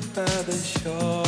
stop by the shore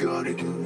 gotta do.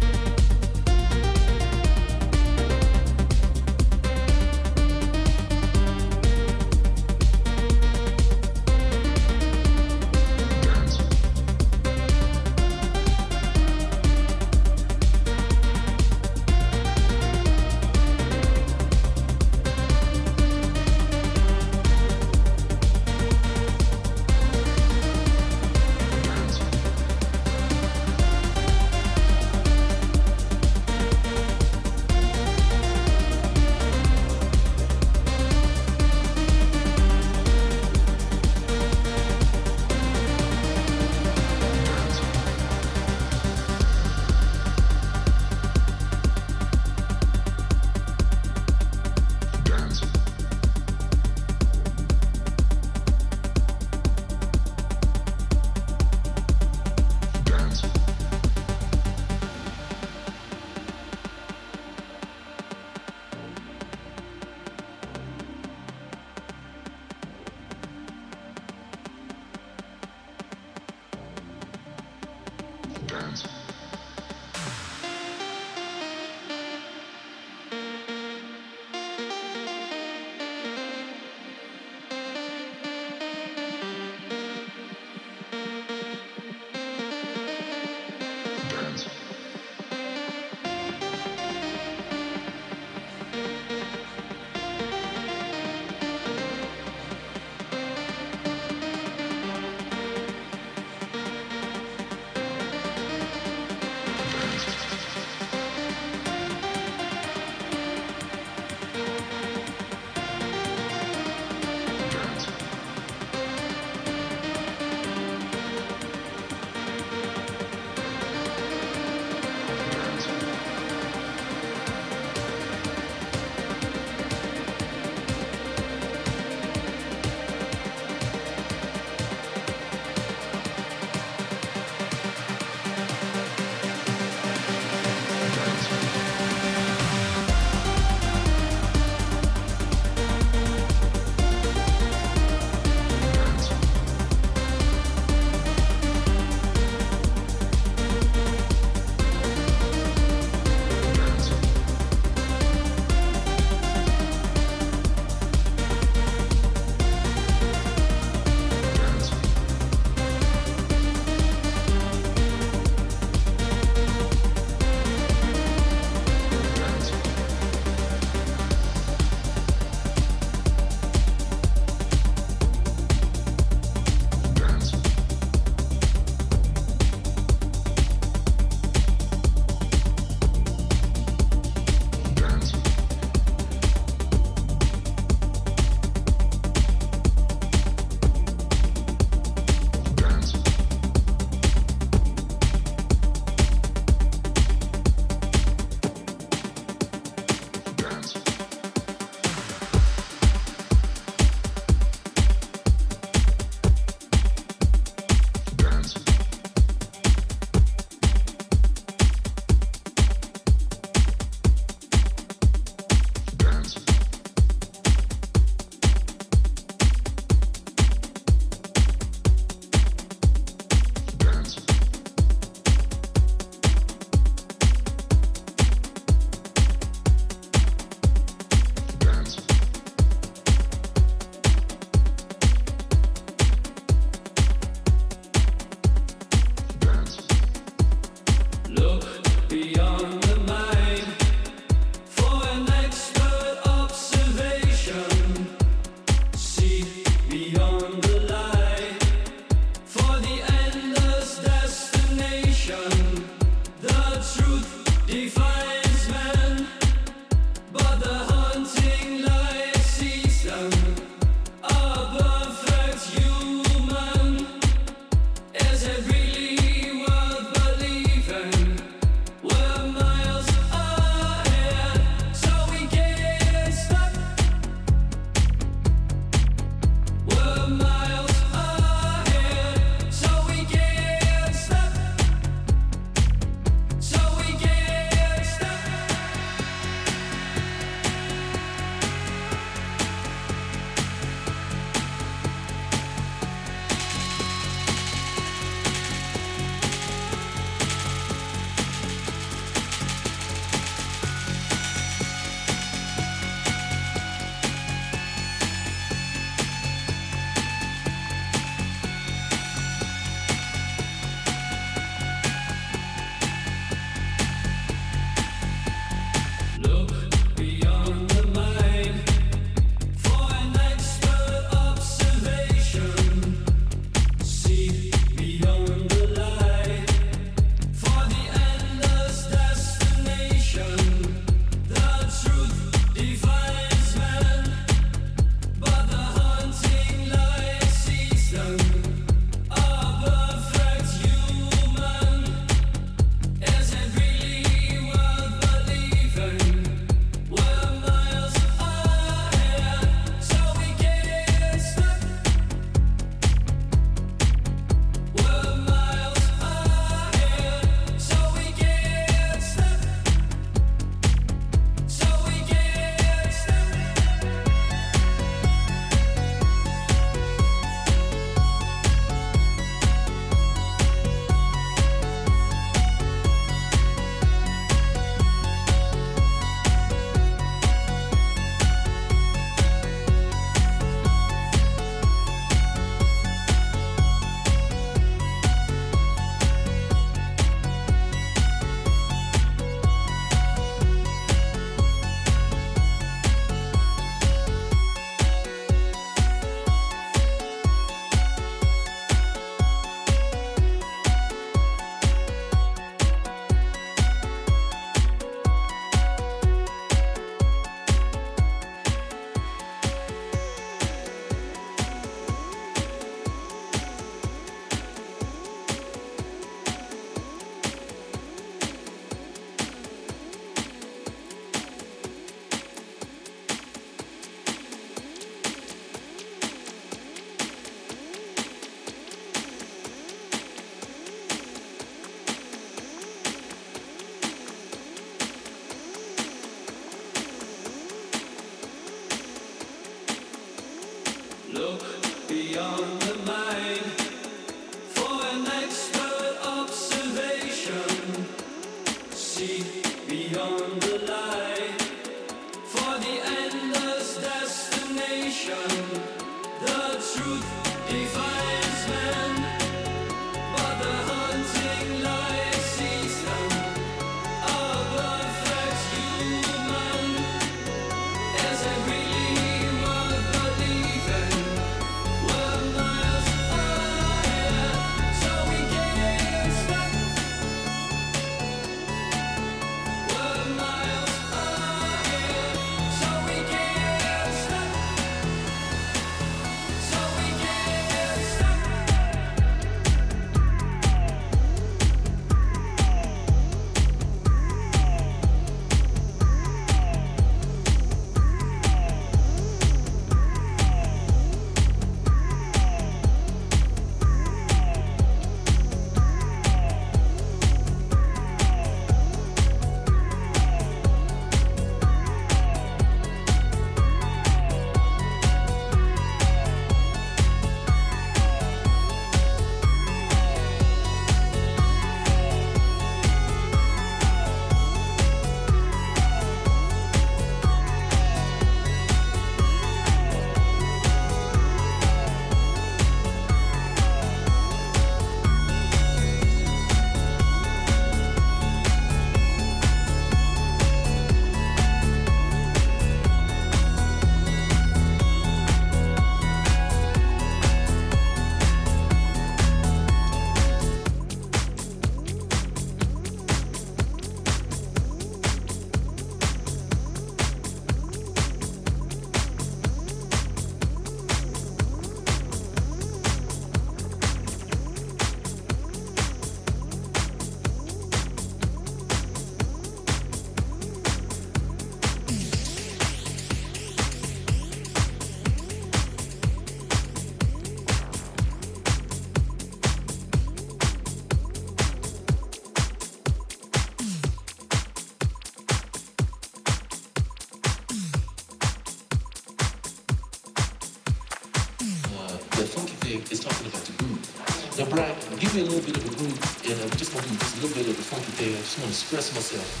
っていう人に知らせますよ。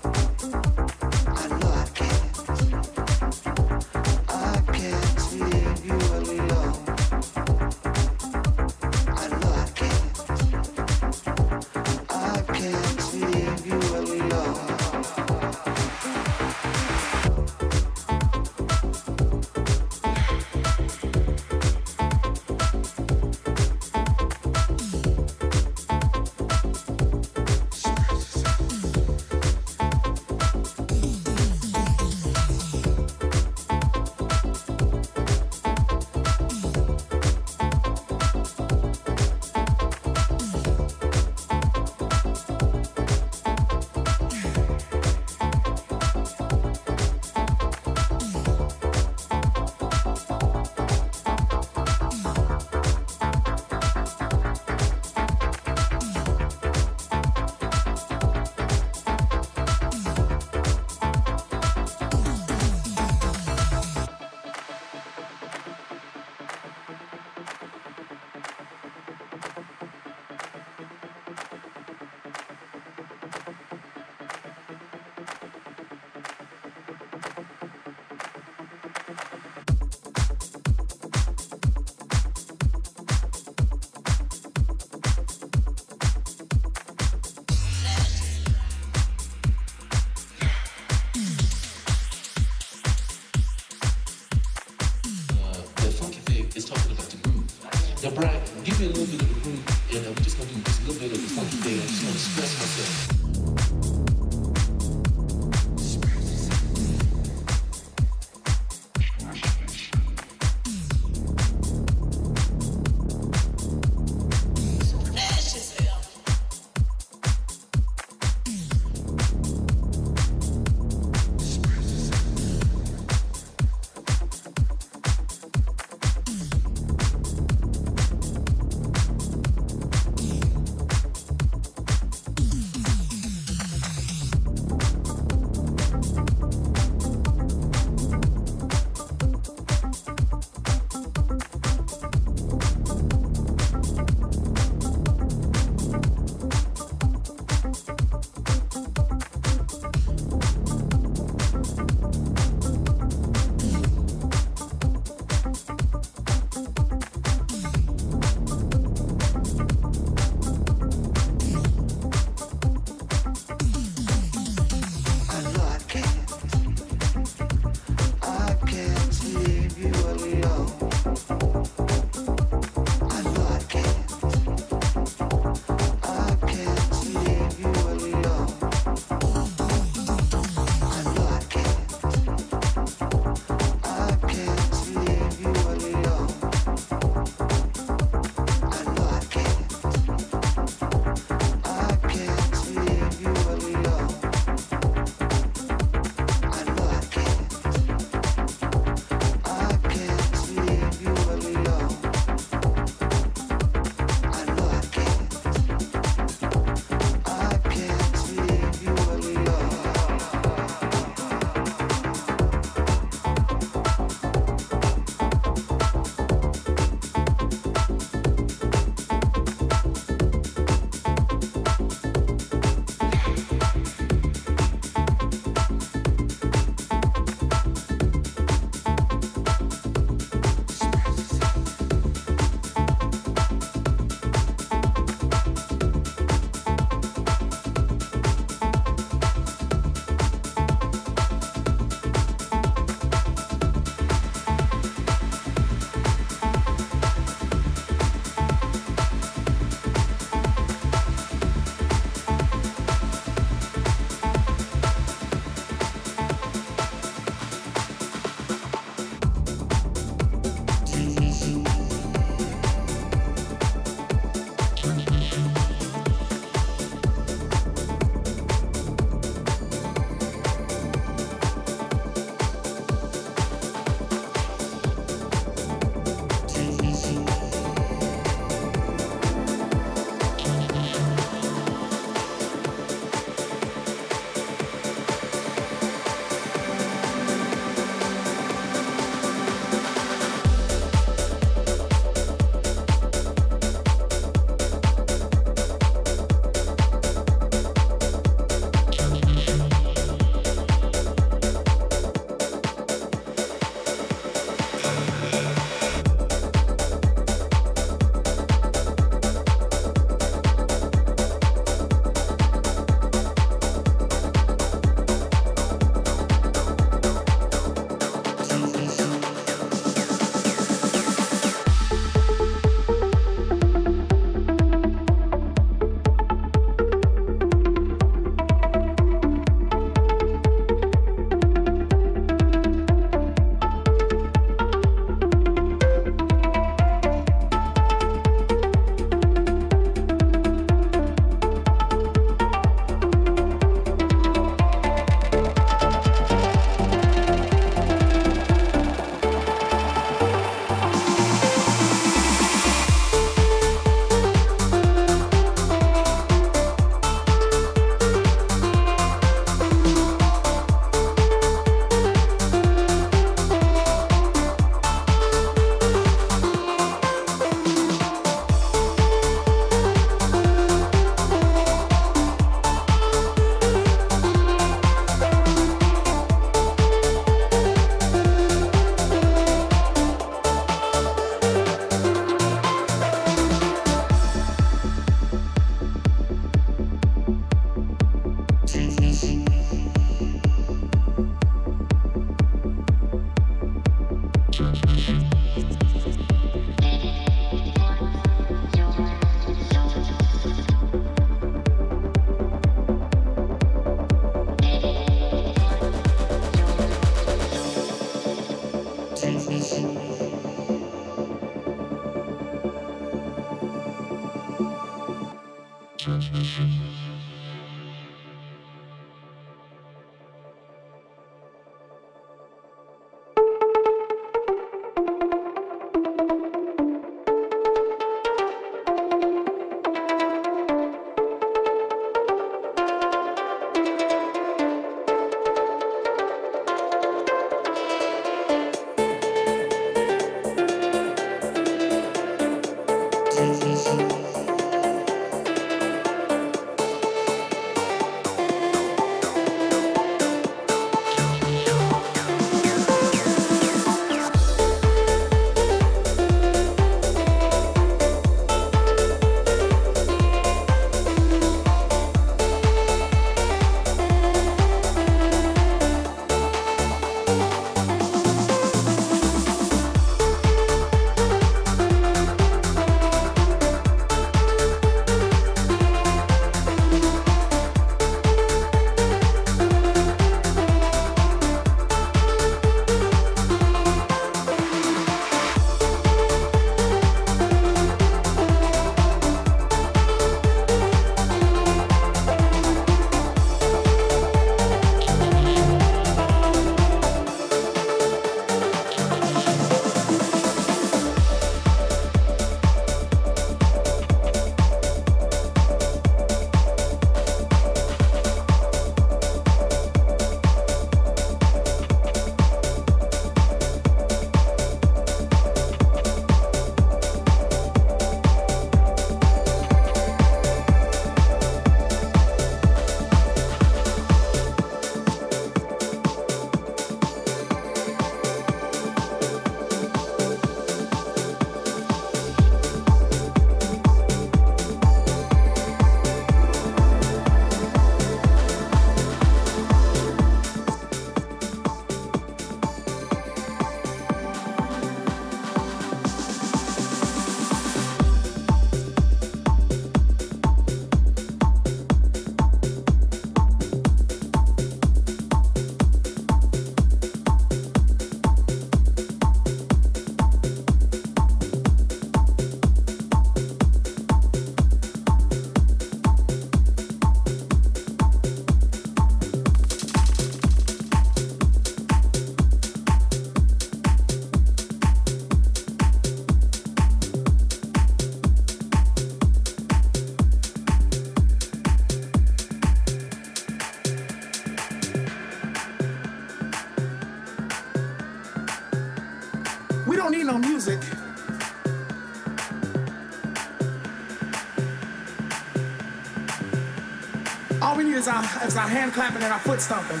Is our hand clapping and our foot stomping.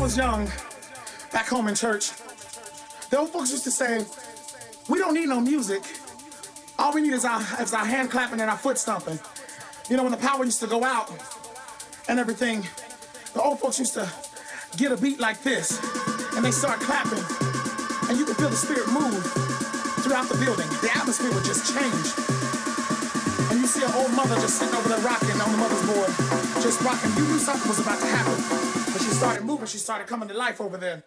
Was young, back home in church, the old folks used to say, we don't need no music. All we need is our, is our hand clapping and our foot stomping. You know, when the power used to go out and everything, the old folks used to get a beat like this, and they start clapping, and you could feel the spirit move throughout the building. The atmosphere would just change. And you see an old mother just sitting over there rocking on the mother's board, just rocking. You knew something was about to happen she started moving, she started coming to life over there.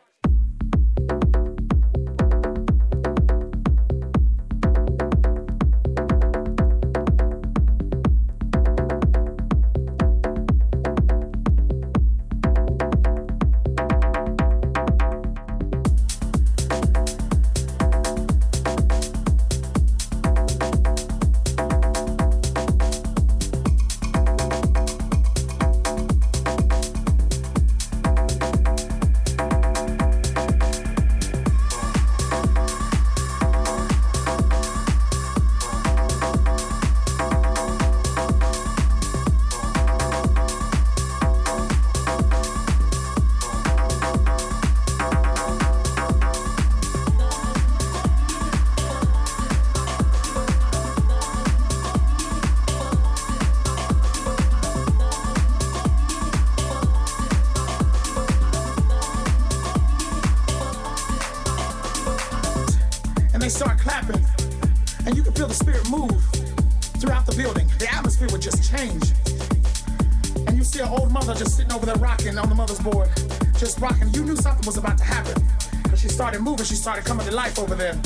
She started coming to life over there.